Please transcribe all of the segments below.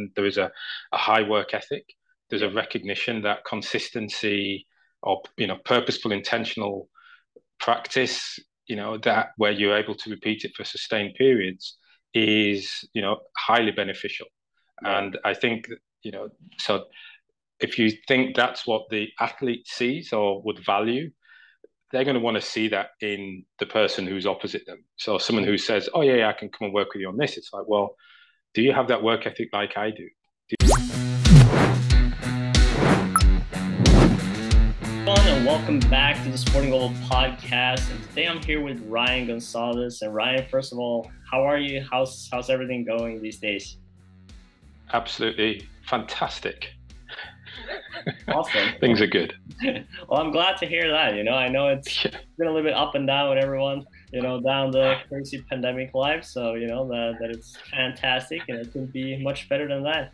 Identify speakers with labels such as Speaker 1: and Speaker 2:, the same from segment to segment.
Speaker 1: and there is a, a high work ethic. There's a recognition that consistency or you know purposeful, intentional practice, you know that where you're able to repeat it for sustained periods is you know highly beneficial. And I think you know so if you think that's what the athlete sees or would value, they're going to want to see that in the person who's opposite them. So someone who says, "Oh yeah, yeah, I can come and work with you on this," it's like, well, do you have that work ethic like I do? do you-
Speaker 2: and welcome back to the Sporting Gold podcast. And today I'm here with Ryan Gonzalez. And Ryan, first of all, how are you? How's how's everything going these days?
Speaker 1: Absolutely fantastic.
Speaker 2: Awesome.
Speaker 1: Things are good.
Speaker 2: well, I'm glad to hear that. You know, I know it's
Speaker 1: Yeah.
Speaker 2: been a little bit up and down with everyone, you know, down the crazy pandemic life. So, you know, that, that it's fantastic and it couldn't be much better than that.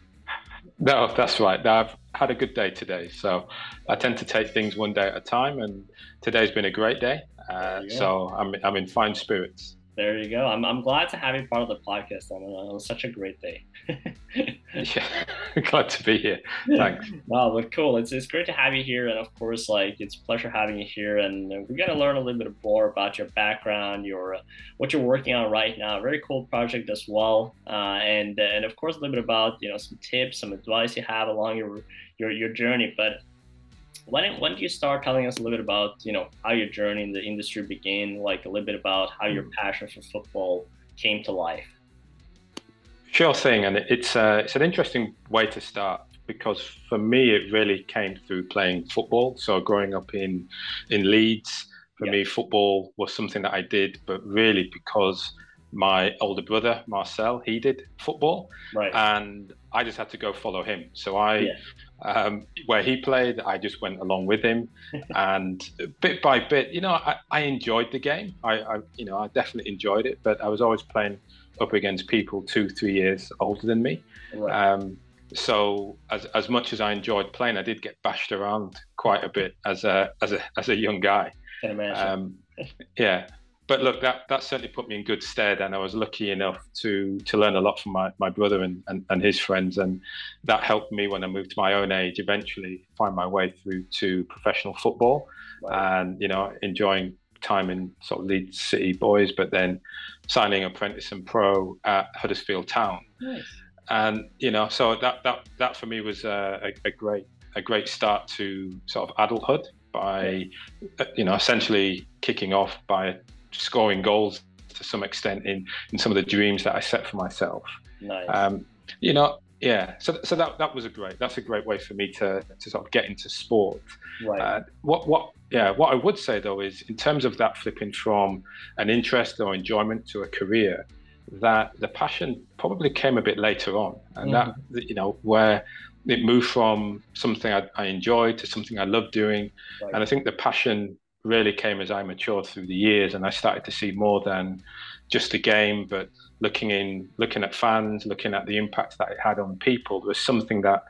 Speaker 1: No, that's right. I've had a good day today. So I tend to take things one day at a time, and today's been a great day. Uh,
Speaker 2: There you go.
Speaker 1: so I'm, I'm in fine spirits.
Speaker 2: There you go. I'm, I'm glad to have you part of the podcast It was such a great day.
Speaker 1: Yeah, glad to be here. Thanks.
Speaker 2: No, but cool. It's, it's great to have you here, and of course, like it's a pleasure having you here. And uh, we're gonna learn a little bit more about your background, your uh, what you're working on right now. Very cool project as well, uh, and and of course a little bit about you know some tips, some advice you have along your your, your journey. But when when do you start telling us a little bit about you know how your journey in the industry began? Like a little bit about how your passion for football came to life.
Speaker 1: Sure thing, and it's uh, it's an interesting way to start because for me it really came through playing football. So growing up in in Leeds, for
Speaker 2: Yeah.
Speaker 1: me football was something that I did, but really because my older brother Marcel he did football,
Speaker 2: Right.
Speaker 1: and I just had to go follow him. So I,
Speaker 2: Yeah.
Speaker 1: um, where he played, I just went along with him, and bit by bit, you know, I, I enjoyed the game. I, I, you know, I definitely enjoyed it, but I was always playing up against people two, three years older than me.
Speaker 2: right.
Speaker 1: Um, so as as much as I enjoyed playing, I did get bashed around quite a bit as a as a as a young guy.
Speaker 2: Can imagine.
Speaker 1: Um, yeah, but look, that that certainly put me in good stead, and I was lucky enough to to learn a lot from my, my brother and, and, and his friends, and that helped me when I moved to my own age. Eventually, find my way through to professional football,
Speaker 2: Right.
Speaker 1: and you know, enjoying time in sort of Leeds City boys, but then signing apprentice and pro at Huddersfield Town
Speaker 2: nice.
Speaker 1: and you know so that that that for me was a, a, a great a great start to sort of adulthood by you know essentially kicking off by scoring goals to some extent in in some of the dreams that I set for myself
Speaker 2: Nice.
Speaker 1: um, you know yeah so so that that was a great that's a great way for me to to sort of get into sport
Speaker 2: right.
Speaker 1: uh, what what yeah what I would say though is in terms of that flipping from an interest or enjoyment to a career that the passion probably came a bit later on and that you know where it moved from something I, I enjoyed to something I loved doing
Speaker 2: Right.
Speaker 1: and I think the passion really came as I matured through the years and I started to see more than just a game but looking in looking at fans looking at the impact that it had on people was something that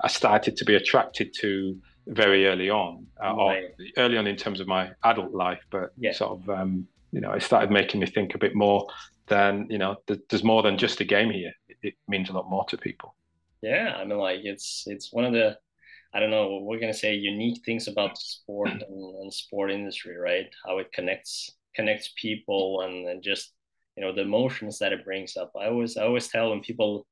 Speaker 1: I started to be attracted to very early on, uh,
Speaker 2: Right.
Speaker 1: or early on in terms of my adult life, but
Speaker 2: Yeah.
Speaker 1: sort of, um, you know, it started making me think a bit more than, you know, th- there's more than just a game here. It, it means a lot more to people.
Speaker 2: Yeah, I mean, like it's it's one of the I don't know we're gonna say unique things about sport and, and sport industry, right? How it connects connects people and, and just you know the emotions that it brings up. I always I always tell when people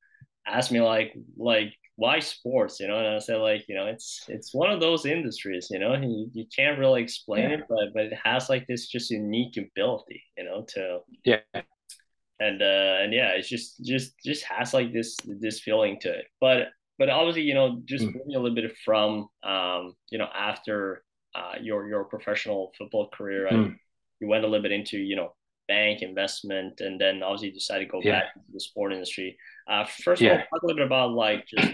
Speaker 2: ask me like like why sports, you know, and I say like you know it's it's one of those industries, you know, you, you can't really explain
Speaker 1: Yeah.
Speaker 2: it, but but it has like this just unique ability, you know, to
Speaker 1: Yeah.
Speaker 2: and uh and yeah it's just just just has like this this feeling to it but but obviously you know just
Speaker 1: Mm.
Speaker 2: a little bit from um you know after uh your your professional football career
Speaker 1: Mm.
Speaker 2: you went a little bit into you know bank investment and then obviously you decided to go
Speaker 1: Yeah.
Speaker 2: back into the sport industry uh first of
Speaker 1: Yeah.
Speaker 2: all talk a little bit about like just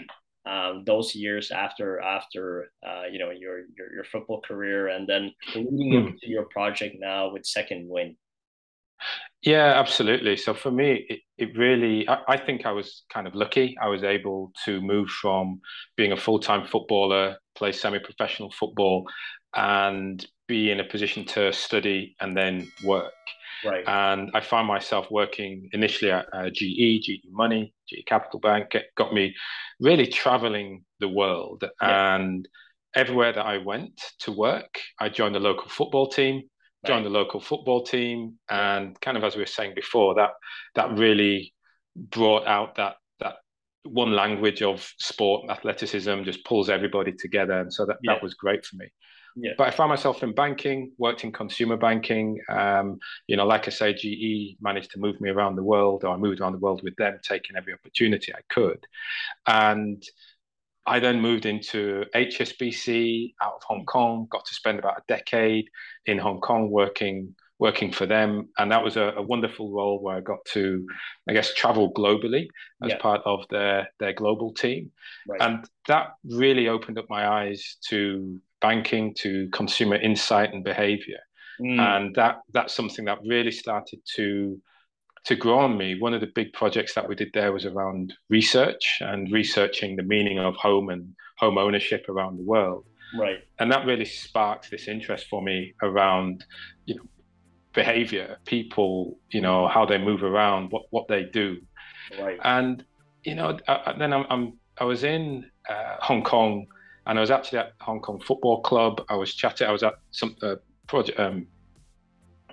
Speaker 2: um, those years after after uh, you know your, your your football career and then leading
Speaker 1: Mm.
Speaker 2: into your project now with second wind
Speaker 1: Yeah, absolutely. So for me, it, it really, I, I think I was kind of lucky. I was able to move from being a full time footballer, play semi professional football, and be in a position to study and then work.
Speaker 2: Right.
Speaker 1: And I found myself working initially at uh, GE, GE Money, GE Capital Bank, it got me really traveling the world. Yeah. And everywhere that I went to work, I joined the local football team, joined right. the local football team, and kind of as we were saying before, that that really brought out that that one language of sport athleticism just pulls everybody together and so that, yeah. that was great for me
Speaker 2: yeah.
Speaker 1: But I found myself in banking, worked in consumer banking. Um, you know, like I say, GE managed to move me around the world, or I moved around the world with them, taking every opportunity I could. And I then moved into HSBC out of Hong Kong, got to spend about a decade in Hong Kong working working for them. And that was a, a wonderful role where I got to, I guess, travel globally as yeah. part of their, their global team. Right. And that really opened up my eyes to banking, to consumer insight and behavior. Mm. And that that's something that really started to to grow on me. One of the big projects that we did there was around research and researching the meaning of home and home ownership around the world.
Speaker 2: Right.
Speaker 1: And that really sparked this interest for me around, you know, behavior, people, you know, how they move around, what, what they do.
Speaker 2: Right.
Speaker 1: And, you know, I, then I'm, I'm, i was in uh, Hong Kong and I was actually at Hong Kong Football Club. I was chatting, I was at some uh, project, um,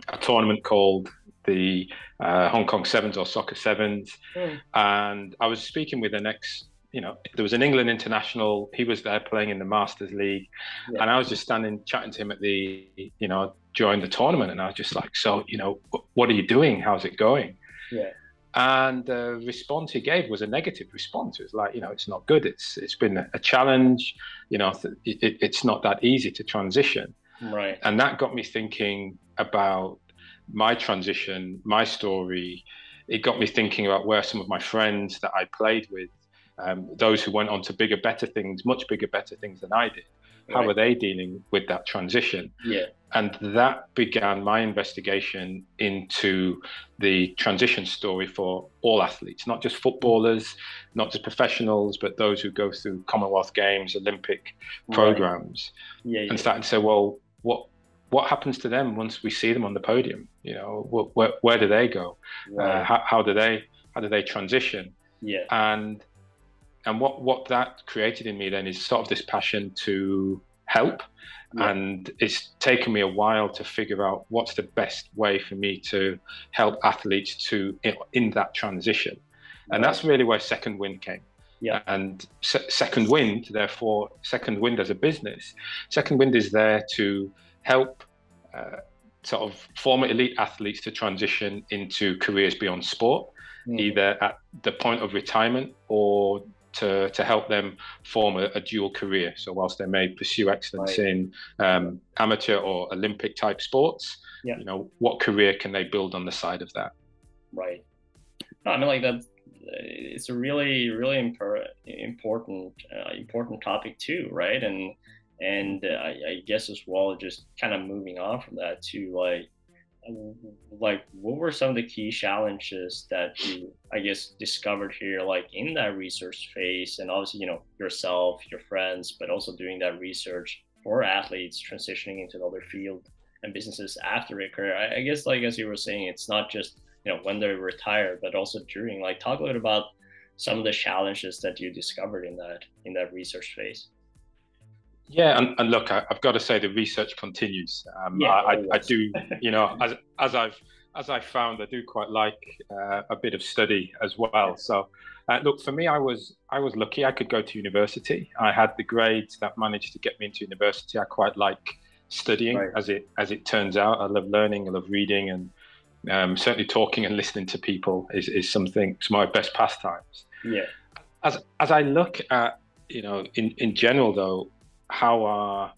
Speaker 1: a tournament called the uh, Hong Kong Sevens or Soccer Sevens. Mm. And I was speaking with an ex you know, there was an England international. He was there playing in the Masters League, yeah. and I was just standing chatting to him at the, you know, during the tournament, and I was just like, so, you know, what are you doing? How's it going?
Speaker 2: Yeah.
Speaker 1: And the response he gave was a negative response. It was like, you know, it's not good. It's it's been a challenge. You know, it, it's not that easy to transition.
Speaker 2: Right.
Speaker 1: And that got me thinking about my transition, my story. It got me thinking about where some of my friends that I played with um, those who went on to bigger, better things, much bigger, better things than I did. How right. were they dealing with that transition?
Speaker 2: Yeah.
Speaker 1: And that began my investigation into the transition story for all athletes, not just footballers, not just professionals, but those who go through Commonwealth Games, Olympic programs.
Speaker 2: Right. Yeah, yeah.
Speaker 1: And starting to say, well, what what happens to them once we see them on the podium? You know, where, where do they go? Uh, right. Uh, how, how do they how do they transition?
Speaker 2: Yeah.
Speaker 1: And and what what that created in me then is sort of this passion to help. Yeah. and it's taken me a while to figure out what's the best way for me to help athletes to in that transition. And that's really where second wind came.
Speaker 2: Yeah.
Speaker 1: And se- second wind therefore second wind as a business second wind is there to help uh, sort of former elite athletes to transition into careers beyond sport mm. either at the point of retirement or to, to help them form a, a dual career. So whilst they may pursue excellence right. in um, amateur or Olympic type sports,
Speaker 2: yeah.
Speaker 1: you know, what career can they build on the side of that?
Speaker 2: Right. No, I mean, like that. It's a really, really impor- important, uh, important topic too, right? And and uh, I, I guess as well, just kind of moving on from that to like like what were some of the key challenges that you i guess discovered here like in that research phase? And obviously you know yourself your friends but also doing that research for athletes transitioning into another field and businesses after a career. I, I guess like as you were saying it's not just you know when they retire but also during. Like talk a little about some of the challenges that you discovered in that in that research phase
Speaker 1: yeah, and, and look, I, have got to say the research continues. Um, yeah, I, I, I, do, you know, as as I've as I found, I do quite like uh, a bit of study as well. So, uh, look, for me, I was I was lucky. I could go to university. I had the grades that managed to get me into university. I quite like studying, right. as it as it turns out. I love learning. I love reading, and um, certainly talking and listening to people is is something. It's my best pastimes.
Speaker 2: Yeah.
Speaker 1: As as I look at you know in in general though how are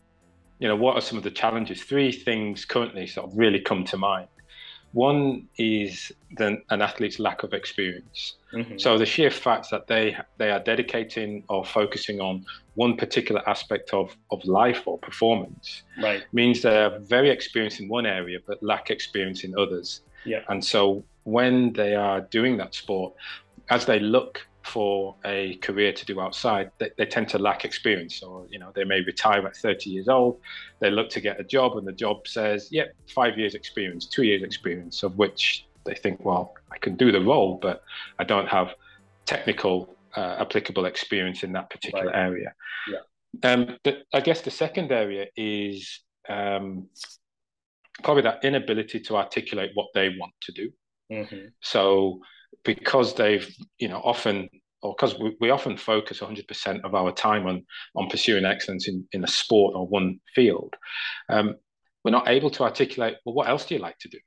Speaker 1: you know what are some of the challenges? Three things currently sort of really come to mind. One is the, an athlete's lack of experience. Mm-hmm. so the sheer fact that they they are dedicating or focusing on one particular aspect of of life or performance
Speaker 2: right.
Speaker 1: means they're very experienced in one area but lack experience in others.
Speaker 2: Yeah.
Speaker 1: And so when they are doing that sport as they look for a career to do outside, they, they, tend to lack experience. Or, you know, they may retire at 30 years old. They look to get a job, and the job says, "Yep, five years experience, two years experience," of which they think, "Well, I can do the role, but I don't have technical uh, applicable experience in that particular right. area."
Speaker 2: Yeah.
Speaker 1: Um, I guess the second area is um, probably that inability to articulate what they want to do.
Speaker 2: Mm-hmm.
Speaker 1: So because they've, you know, often or because we, we often focus 100% of our time on on pursuing excellence in, in a sport or one field, um, we're not able to articulate, well, what else do you like to do?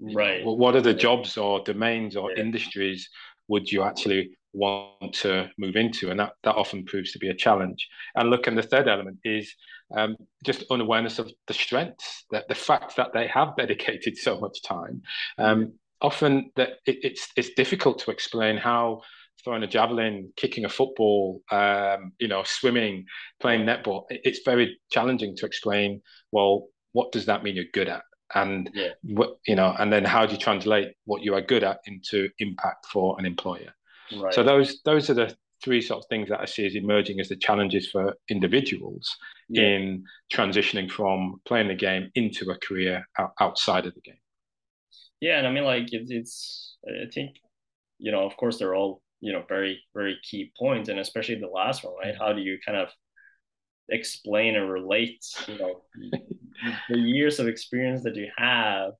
Speaker 2: Right.
Speaker 1: Well, what are the jobs or domains or yeah. industries would you actually want to move into? And that, that often proves to be a challenge. And look, and the third element is um, just unawareness of the strengths, that the fact that they have dedicated so much time. Um, often that it, it's it's difficult to explain how throwing a javelin, kicking a football, um, you know, swimming, playing netball. It's very challenging to explain. Well, what does that mean you're good at? And
Speaker 2: yeah.
Speaker 1: what you know, and then how do you translate what you are good at into impact for an employer?
Speaker 2: Right.
Speaker 1: So those those are the three sort of things that I see as emerging as the challenges for individuals yeah. in transitioning from playing the game into a career outside of the game.
Speaker 2: Yeah, and I mean, like it's, it's I think, you know, of course, they're all you know very very key points, and especially the last one, right? How do you kind of explain and relate, you know, the years of experience that you have,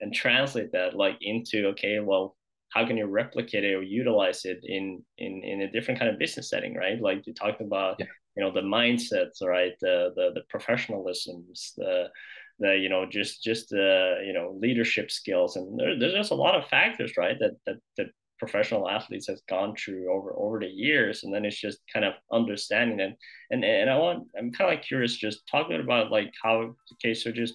Speaker 2: and translate that like into okay, well, how can you replicate it or utilize it in in in a different kind of business setting, right? Like you talked about,
Speaker 1: yeah.
Speaker 2: you know, the mindsets, right? The the the professionalisms, the the you know just just the you know leadership skills. And there, there's just a lot of factors right that that that professional athletes has gone through over over the years. And then it's just kind of understanding it. And and i want i'm kind of like curious just talk a bit about like how okay so just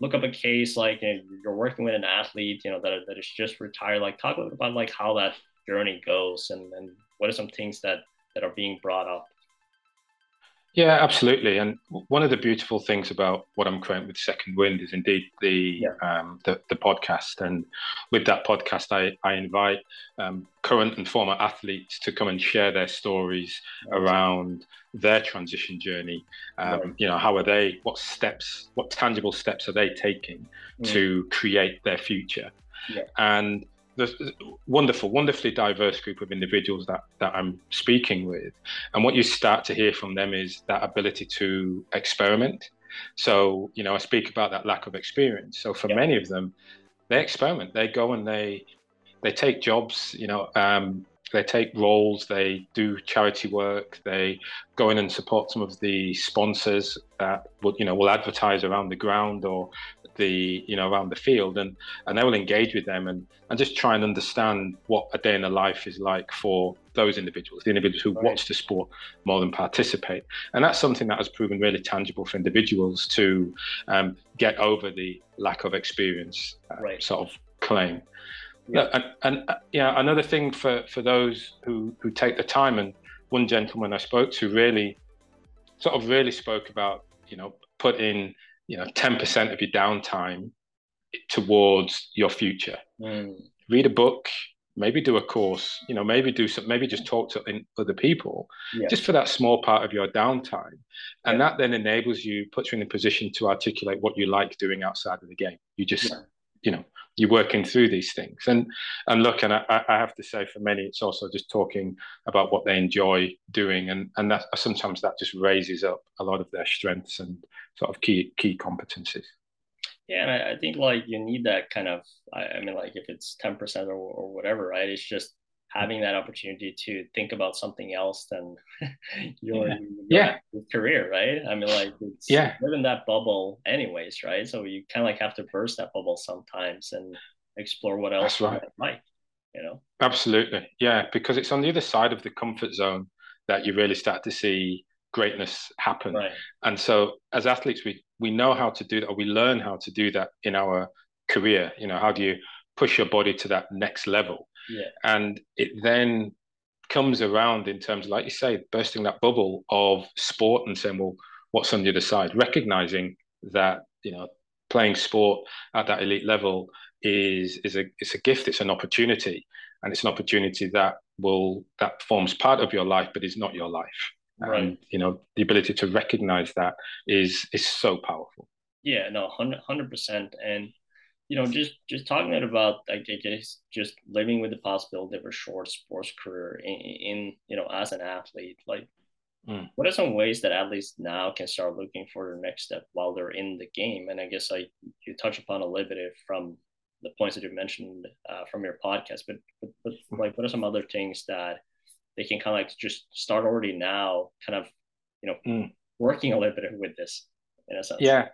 Speaker 2: look up a case like you know, you're working with an athlete you know that, that is just retired. Like talk about like how that journey goes and and what are some things that that are being brought up
Speaker 1: yeah, absolutely. And one of the beautiful things about what I'm creating with Second Wind is indeed the yeah. um, the, the, podcast. And with that podcast, I, I invite um, current and former athletes to come and share their stories right. around their transition journey. Um, right. You know, how are they? What steps? What tangible steps are they taking mm. to create their future?
Speaker 2: Yeah.
Speaker 1: And the wonderful, wonderfully diverse group of individuals that that I'm speaking with, and what you start to hear from them is that ability to experiment. So you know, I speak about that lack of experience. So for yeah. many of them, they experiment. They go and they they take jobs. You know, um, they take roles. They do charity work. They go in and support some of the sponsors that will you know will advertise around the ground or the you know around the field and and they will engage with them and and just try and understand what a day in the life is like for those individuals the individuals who right. watch the sport more than participate and that's something that has proven really tangible for individuals to um, get over the lack of experience uh,
Speaker 2: right.
Speaker 1: sort of claim yeah. and, and uh, yeah another thing for for those who who take the time and one gentleman i spoke to really sort of really spoke about you know put in you know 10% of your downtime towards your future
Speaker 2: mm.
Speaker 1: read a book maybe do a course you know maybe do some maybe just talk to other people
Speaker 2: yeah.
Speaker 1: just for that small part of your downtime and yeah. that then enables you puts you in a position to articulate what you like doing outside of the game you just yeah. You know you're working through these things and and look and I, I have to say for many it's also just talking about what they enjoy doing and and that sometimes that just raises up a lot of their strengths and sort of key key competencies.
Speaker 2: Yeah, and I, think like you need that kind of. I, I mean, like if it's ten percent or, or whatever, right? It's just having that opportunity to think about something else than your,
Speaker 1: yeah.
Speaker 2: your yeah. career, right? I mean, like it's
Speaker 1: yeah.
Speaker 2: live in that bubble anyways, right? So you kind of like have to burst that bubble sometimes and explore what else
Speaker 1: That's right.
Speaker 2: like, you know?
Speaker 1: Absolutely, yeah, because it's on the other side of the comfort zone that you really start to see greatness happen.
Speaker 2: Right.
Speaker 1: And so as athletes, we we know how to do that, or we learn how to do that in our career. You know, how do you push your body to that next level?
Speaker 2: Yeah.
Speaker 1: And it then comes around in terms of, like you say, bursting that bubble of sport and saying, well, what's on the other side? Recognizing that, you know, playing sport at that elite level is is a it's a gift, it's an opportunity. and it's an opportunity that will that forms part of your life, but is not your life. Right. And you know, the ability to recognize that is is so powerful.
Speaker 2: Yeah, no, hundred percent. And you know, just just talking about I guess just living with the possibility of a short sports career in, in you know as an athlete, like Mm. What are some ways that athletes now can start looking for their next step while they're in the game? And I guess like you touch upon a little bit from the points that you mentioned uh, from your podcast, but, but, but mm. like what are some other things that they can kind of like just start already now, kind of you know mm. working a little bit with this in a sense.
Speaker 1: Yeah,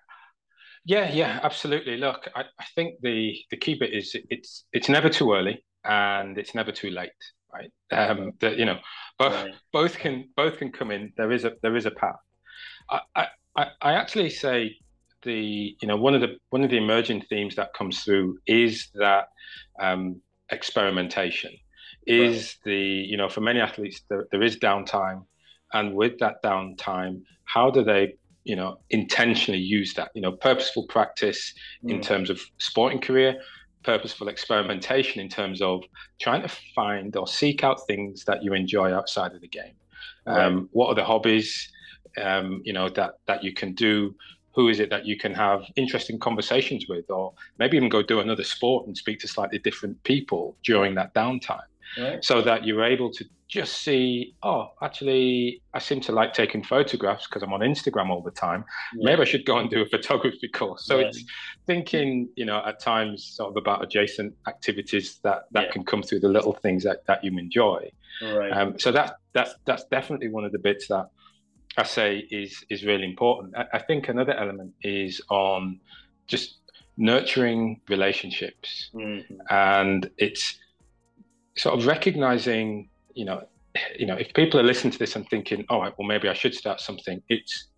Speaker 1: yeah, yeah, absolutely. Look, I, I think the the key bit is it's it's never too early and it's never too late right? Um, that you know, both right. both can both can come in. There is a there is a path. I, I I actually say the you know one of the one of the emerging themes that comes through is that um, experimentation is right. the you know for many athletes there, there is downtime and with that downtime how do they you know intentionally use that you know purposeful practice mm. in terms of sporting career purposeful experimentation in terms of trying to find or seek out things that you enjoy outside of the game. Right. Um, what are the hobbies, um, you know, that that you can do? Who is it that you can have interesting conversations with, or maybe even go do another sport and speak to slightly different people during that downtime? Right. so that you're able to just see, oh, actually, I seem to like taking photographs because I'm on Instagram all the time. Yeah. Maybe I should go and do a photography course. So yeah. it's thinking, you know, at times sort of about adjacent activities that that yeah. can come through the little things that, that you enjoy. Right. Um, so that that's that's definitely one of the bits that I say is is really important. I, I think another element is on just nurturing relationships, mm-hmm. and it's sort of recognizing, you know, you know, if people are listening to this and thinking, all right, well, maybe I should start something, it's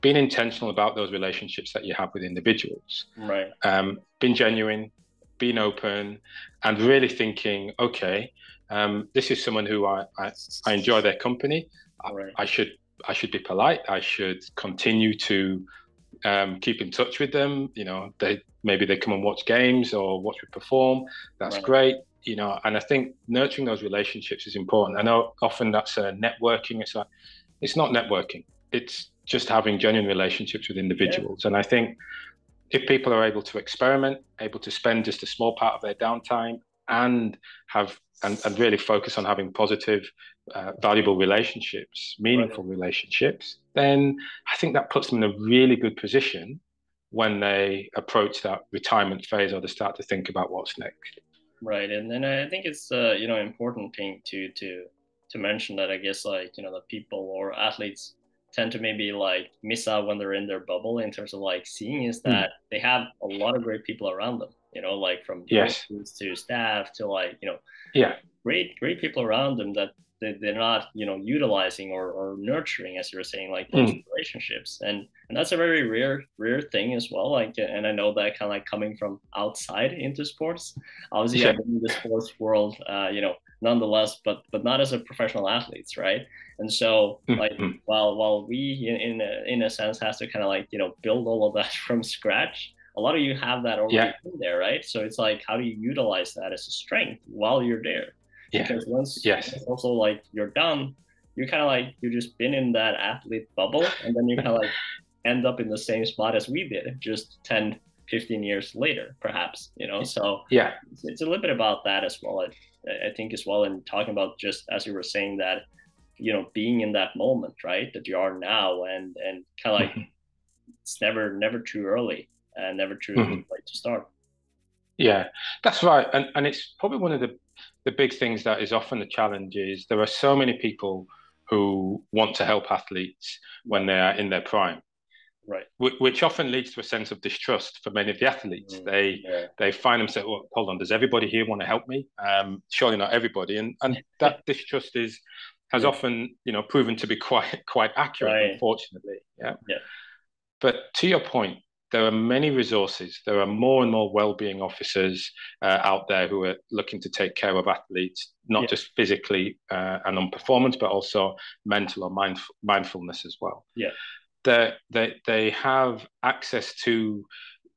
Speaker 1: being intentional about those relationships that you have with individuals.
Speaker 2: Right.
Speaker 1: Um, being genuine, being open, and really thinking, okay, um, this is someone who I, I, I enjoy their company. Right. I, I, should I should be polite. I should continue to um, keep in touch with them. You know, they maybe they come and watch games or watch me perform. That's right. great you know, and I think nurturing those relationships is important. I know often that's uh, networking. It's like, it's not networking. It's just having genuine relationships with individuals. Yeah. And I think if people are able to experiment, able to spend just a small part of their downtime and have and, and really focus on having positive, uh, valuable relationships, meaningful right. relationships, then I think that puts them in a really good position when they approach that retirement phase or they start to think about what's next.
Speaker 2: Right, and then I think it's uh, you know important thing to to to mention that I guess like you know the people or athletes tend to maybe like miss out when they're in their bubble in terms of like seeing is hmm. that mm. they have a lot of great people around them. You know, like from
Speaker 1: yes.
Speaker 2: to staff to like you know
Speaker 1: yeah
Speaker 2: great great people around them that they're not you know utilizing or, or nurturing as you were saying like those mm. relationships and and that's a very rare rare thing as well like and i know that kind of like coming from outside into sports obviously i've been in the sports world uh, you know nonetheless but but not as a professional athletes right and so mm-hmm. like while while we in in a, in a sense has to kind of like you know build all of that from scratch a lot of you have that already yeah. there right so it's like how do you utilize that as a strength while you're there
Speaker 1: yeah.
Speaker 2: Because once
Speaker 1: yes.
Speaker 2: also like you're done, you kind of like you just been in that athlete bubble, and then you kind of like end up in the same spot as we did, just 10, 15 years later, perhaps. You know, so
Speaker 1: yeah,
Speaker 2: it's, it's a little bit about that as well. I, I think as well, and talking about just as you were saying that, you know, being in that moment, right, that you are now, and and kind of like mm-hmm. it's never never too early and never too mm-hmm. late to start.
Speaker 1: Yeah, that's right, and and it's probably one of the the big things that is often the challenge is there are so many people who want to help athletes when they are in their prime.
Speaker 2: Right.
Speaker 1: Which often leads to a sense of distrust for many of the athletes. Mm, they yeah. they find themselves well, hold on does everybody here want to help me? Um, surely not everybody. And and that distrust is has yeah. often you know proven to be quite quite accurate right. unfortunately. Yeah.
Speaker 2: Yeah.
Speaker 1: But to your point there are many resources. There are more and more well-being officers uh, out there who are looking to take care of athletes, not yeah. just physically uh, and on performance, but also mental or mindf- mindfulness as well.
Speaker 2: Yeah,
Speaker 1: they they they have access to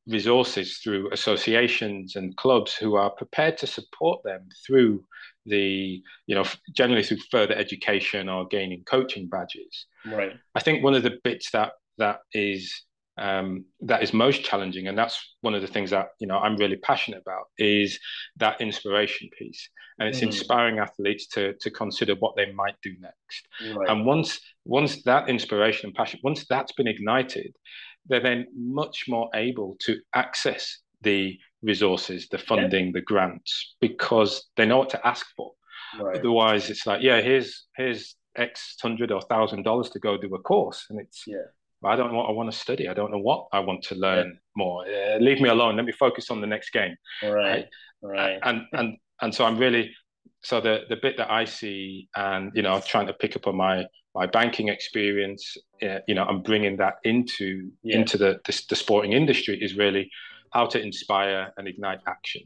Speaker 1: resources through associations and clubs who are prepared to support them through the you know generally through further education or gaining coaching badges.
Speaker 2: Right.
Speaker 1: I think one of the bits that that is um, that is most challenging, and that's one of the things that you know I'm really passionate about is that inspiration piece, and it's mm. inspiring athletes to to consider what they might do next. Right. And once once that inspiration and passion, once that's been ignited, they're then much more able to access the resources, the funding, yeah. the grants, because they know what to ask for. Right. Otherwise, it's like, yeah, here's here's X hundred or thousand dollars to go do a course, and it's
Speaker 2: yeah.
Speaker 1: I don't know what I want to study. I don't know what I want to learn yeah. more. Uh, leave me alone. Let me focus on the next game.
Speaker 2: Right. Right.
Speaker 1: And and and so I'm really so the the bit that I see, and you know, trying to pick up on my my banking experience, uh, you know, I'm bringing that into yeah. into the, the the sporting industry is really how to inspire and ignite action.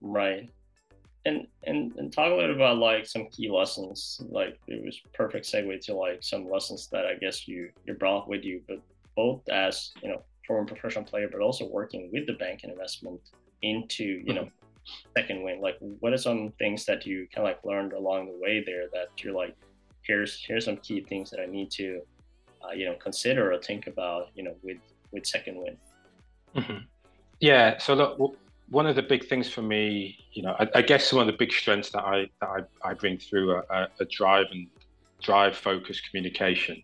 Speaker 2: Right. And, and and talk a little about like some key lessons. Like it was perfect segue to like some lessons that I guess you you brought with you, but both as you know former professional player, but also working with the bank and investment into you know second wind. Like what are some things that you kind of like learned along the way there that you're like, here's here's some key things that I need to uh, you know consider or think about you know with with second wind.
Speaker 1: Mm-hmm. Yeah. So look, one of the big things for me, you know, I, I guess some of the big strengths that I that I, I bring through a, a drive and drive, focus, communication.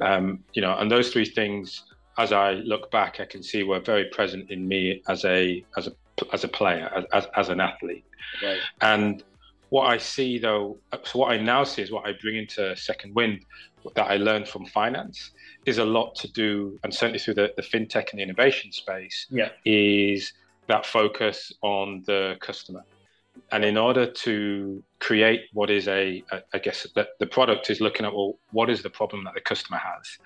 Speaker 1: Um, you know, and those three things, as I look back, I can see were very present in me as a as a as a player, as as an athlete. Right. And what I see though, so what I now see is what I bring into Second Wind that I learned from finance is a lot to do, and certainly through the, the fintech and the innovation space,
Speaker 2: yeah.
Speaker 1: is that focus on the customer. And in order to create what is a, I guess the, the product is looking at, well, what is the problem that the customer has?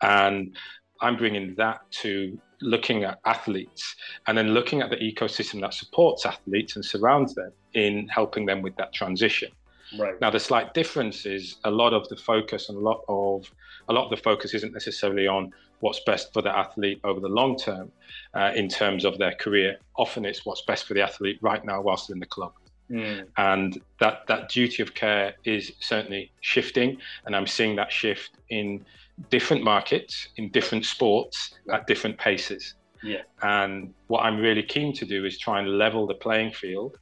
Speaker 1: And I'm bringing that to looking at athletes and then looking at the ecosystem that supports athletes and surrounds them in helping them with that transition.
Speaker 2: Right.
Speaker 1: Now, the slight difference is a lot of the focus and a lot of a lot of the focus isn't necessarily on what's best for the athlete over the long term uh, in terms of their career. Often, it's what's best for the athlete right now whilst in the club. Mm. And that that duty of care is certainly shifting, and I'm seeing that shift in different markets, in different sports, at different paces.
Speaker 2: Yeah.
Speaker 1: And what I'm really keen to do is try and level the playing field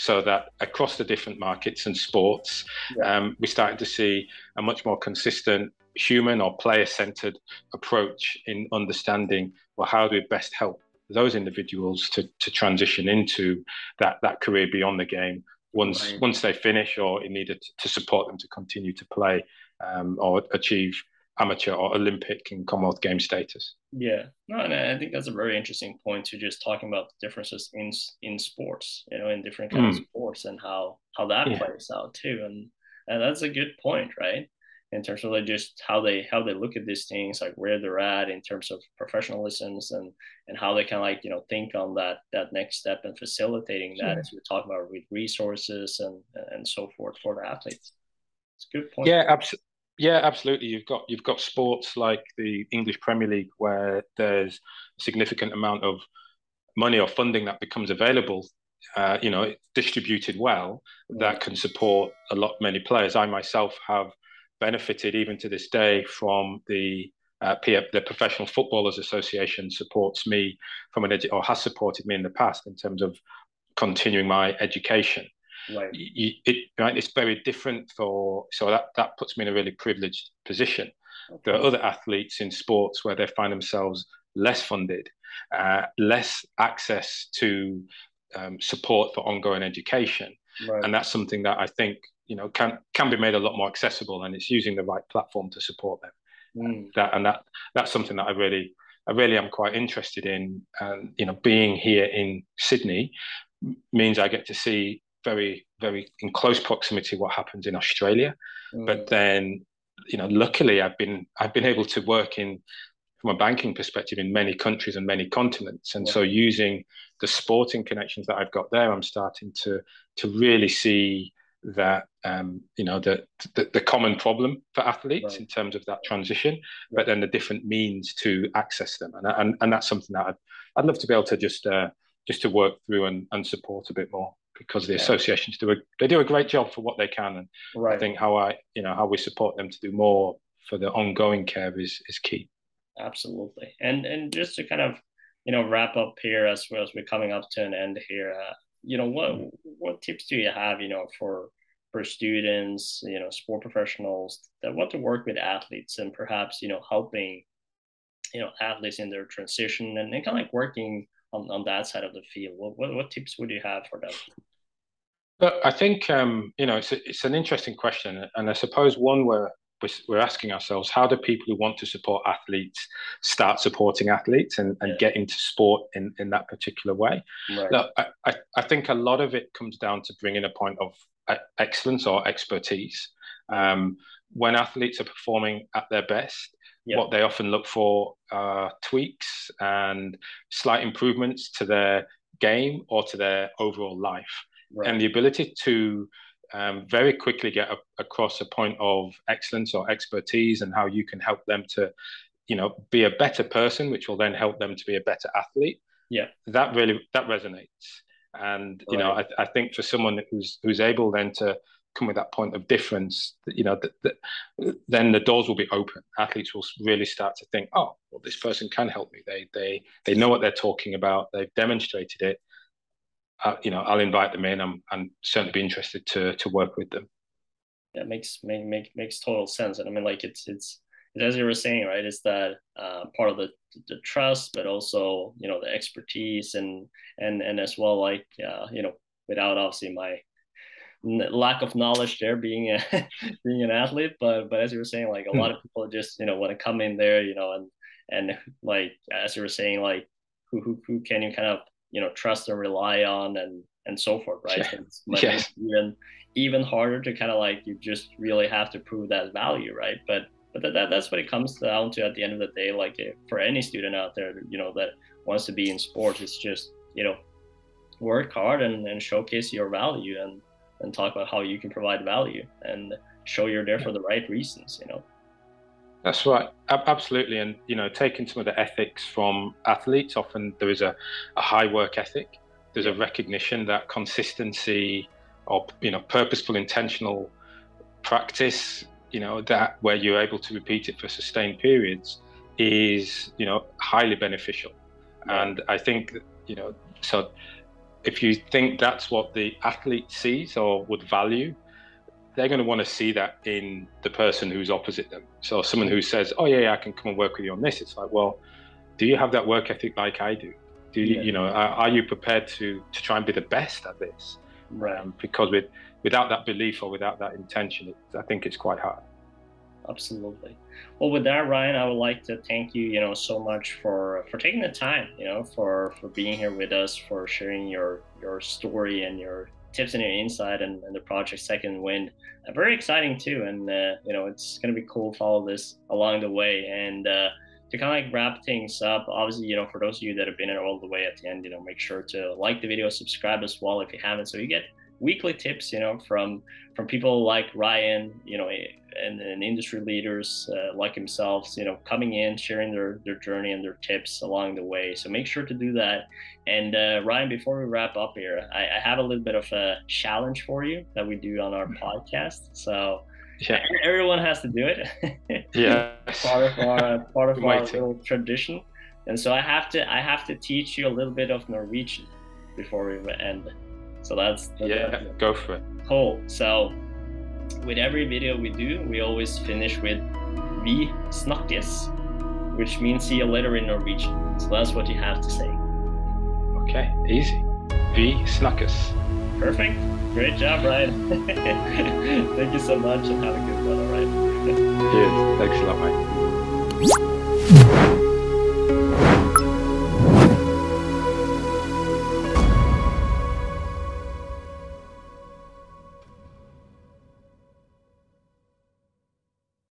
Speaker 1: so that across the different markets and sports, yeah. um, we're starting to see a much more consistent human or player centered approach in understanding well, how do we best help those individuals to, to transition into that, that career beyond the game once right. once they finish or in needed to support them to continue to play um, or achieve amateur or Olympic and Commonwealth game status.
Speaker 2: Yeah, no, and I think that's a very interesting point to just talking about the differences in in sports, you know, in different kinds mm. of sports and how how that yeah. plays out too, and and that's a good point, right? In terms of like just how they how they look at these things, like where they're at in terms of professionalisms and and how they can like you know think on that that next step and facilitating that as we're talking about with resources and and so forth for the athletes. It's a good point.
Speaker 1: Yeah, absolutely yeah, absolutely. You've got you've got sports like the English Premier League where there's a significant amount of money or funding that becomes available. Uh, you know, distributed well that can support a lot many players. I myself have benefited even to this day from the uh, the Professional Footballers Association supports me from an edu- or has supported me in the past in terms of continuing my education.
Speaker 2: Right.
Speaker 1: You, it, right. It's very different for so that that puts me in a really privileged position. Okay. There are other athletes in sports where they find themselves less funded, uh, less access to um, support for ongoing education, right. and that's something that I think you know can can be made a lot more accessible, and it's using the right platform to support them. Mm. That and that that's something that I really I really am quite interested in. And you know, being here in Sydney means I get to see very, very in close proximity what happens in Australia. Mm. But then, you know, luckily I've been I've been able to work in from a banking perspective in many countries and many continents. And yeah. so using the sporting connections that I've got there, I'm starting to to really see that um, you know the, the, the common problem for athletes right. in terms of that transition, yeah. but then the different means to access them, and and, and that's something that I'd, I'd love to be able to just uh, just to work through and, and support a bit more because the yeah. associations do a they do a great job for what they can, and right. I think how I you know how we support them to do more for the ongoing care is is key.
Speaker 2: Absolutely, and and just to kind of you know wrap up here as well as we're coming up to an end here. Uh, you know what mm-hmm. what tips do you have you know for for students you know sport professionals that want to work with athletes and perhaps you know helping you know athletes in their transition and, and kind of like working on, on that side of the field what, what, what tips would you have for them
Speaker 1: but I think um, you know it's a, it's an interesting question, and I suppose one where we're asking ourselves how do people who want to support athletes start supporting athletes and, and yeah. get into sport in, in that particular way right. Look, I, I think a lot of it comes down to bringing a point of uh, excellence or expertise um, when athletes are performing at their best yeah. what they often look for are tweaks and slight improvements to their game or to their overall life. Right. And the ability to um, very quickly get a, across a point of excellence or expertise and how you can help them to, you know, be a better person, which will then help them to be a better athlete.
Speaker 2: Yeah,
Speaker 1: that really that resonates. And you right. know, I, I think for someone who's who's able then to come with that point of difference, you know, that, that, then the doors will be open. Athletes will really start to think, oh, well, this person can help me. They they they know what they're talking about. They've demonstrated it. Uh, you know, I'll invite them in. I'm I'm certainly be interested to to work with them.
Speaker 2: That makes make, make makes total sense. And I mean, like it's it's as you were saying, right? It's that uh, part of the the trust, but also you know the expertise and and and as well, like uh, you know, without obviously my lack of knowledge there being a being an athlete but but as you were saying like a lot of people just you know want to come in there you know and and like as you were saying like who who, who can you kind of you know trust and rely on and and so forth right yeah. it's like yes. even even harder to kind of like you just really have to prove that value right but but that, that, that's what it comes down to at the end of the day like if, for any student out there you know that wants to be in sports it's just you know work hard and, and showcase your value and and talk about how you can provide value and show you're there for the right reasons you know
Speaker 1: that's right. Absolutely and you know taking some of the ethics from athletes often there is a, a high work ethic. There's a recognition that consistency or you know purposeful intentional practice you know that where you're able to repeat it for sustained periods is you know highly beneficial. And i think you know so if you think that's what the athlete sees or would value, they're going to want to see that in the person who's opposite them. So someone who says, "Oh yeah, yeah I can come and work with you on this," it's like, well, do you have that work ethic like I do? Do you, yeah. you know, are, are, you prepared to to try and be the best at this?
Speaker 2: Right. Um,
Speaker 1: because with without that belief or without that intention, it, I think it's quite hard
Speaker 2: absolutely. Well, with that, Ryan, I would like to thank you, you know, so much for for taking the time, you know, for for being here with us, for sharing your your story and your tips and your insight and, and the project Second Wind. Uh, very exciting too, and uh, you know, it's gonna be cool to follow this along the way and. Uh, to kind of like wrap things up, obviously, you know, for those of you that have been here all the way at the end, you know, make sure to like the video, subscribe as well if you haven't, so you get weekly tips, you know, from from people like Ryan, you know, and, and industry leaders uh, like himself, you know, coming in, sharing their their journey and their tips along the way. So make sure to do that. And uh, Ryan, before we wrap up here, I, I have a little bit of a challenge for you that we do on our podcast. So yeah. everyone has to do it.
Speaker 1: yeah,
Speaker 2: part of our part of our little tradition. And so I have to I have to teach you a little bit of Norwegian before we end. So that's,
Speaker 1: that's yeah, go for it.
Speaker 2: Cool. So with every video we do, we always finish with "vi snakkes," which means see you later in Norwegian. So that's what you have to say.
Speaker 1: Okay, easy. "Vi snakkes."
Speaker 2: Perfect. Great job, Ryan. Thank you so much and have a good one, all right?
Speaker 1: Cheers. Thanks a lot, mate.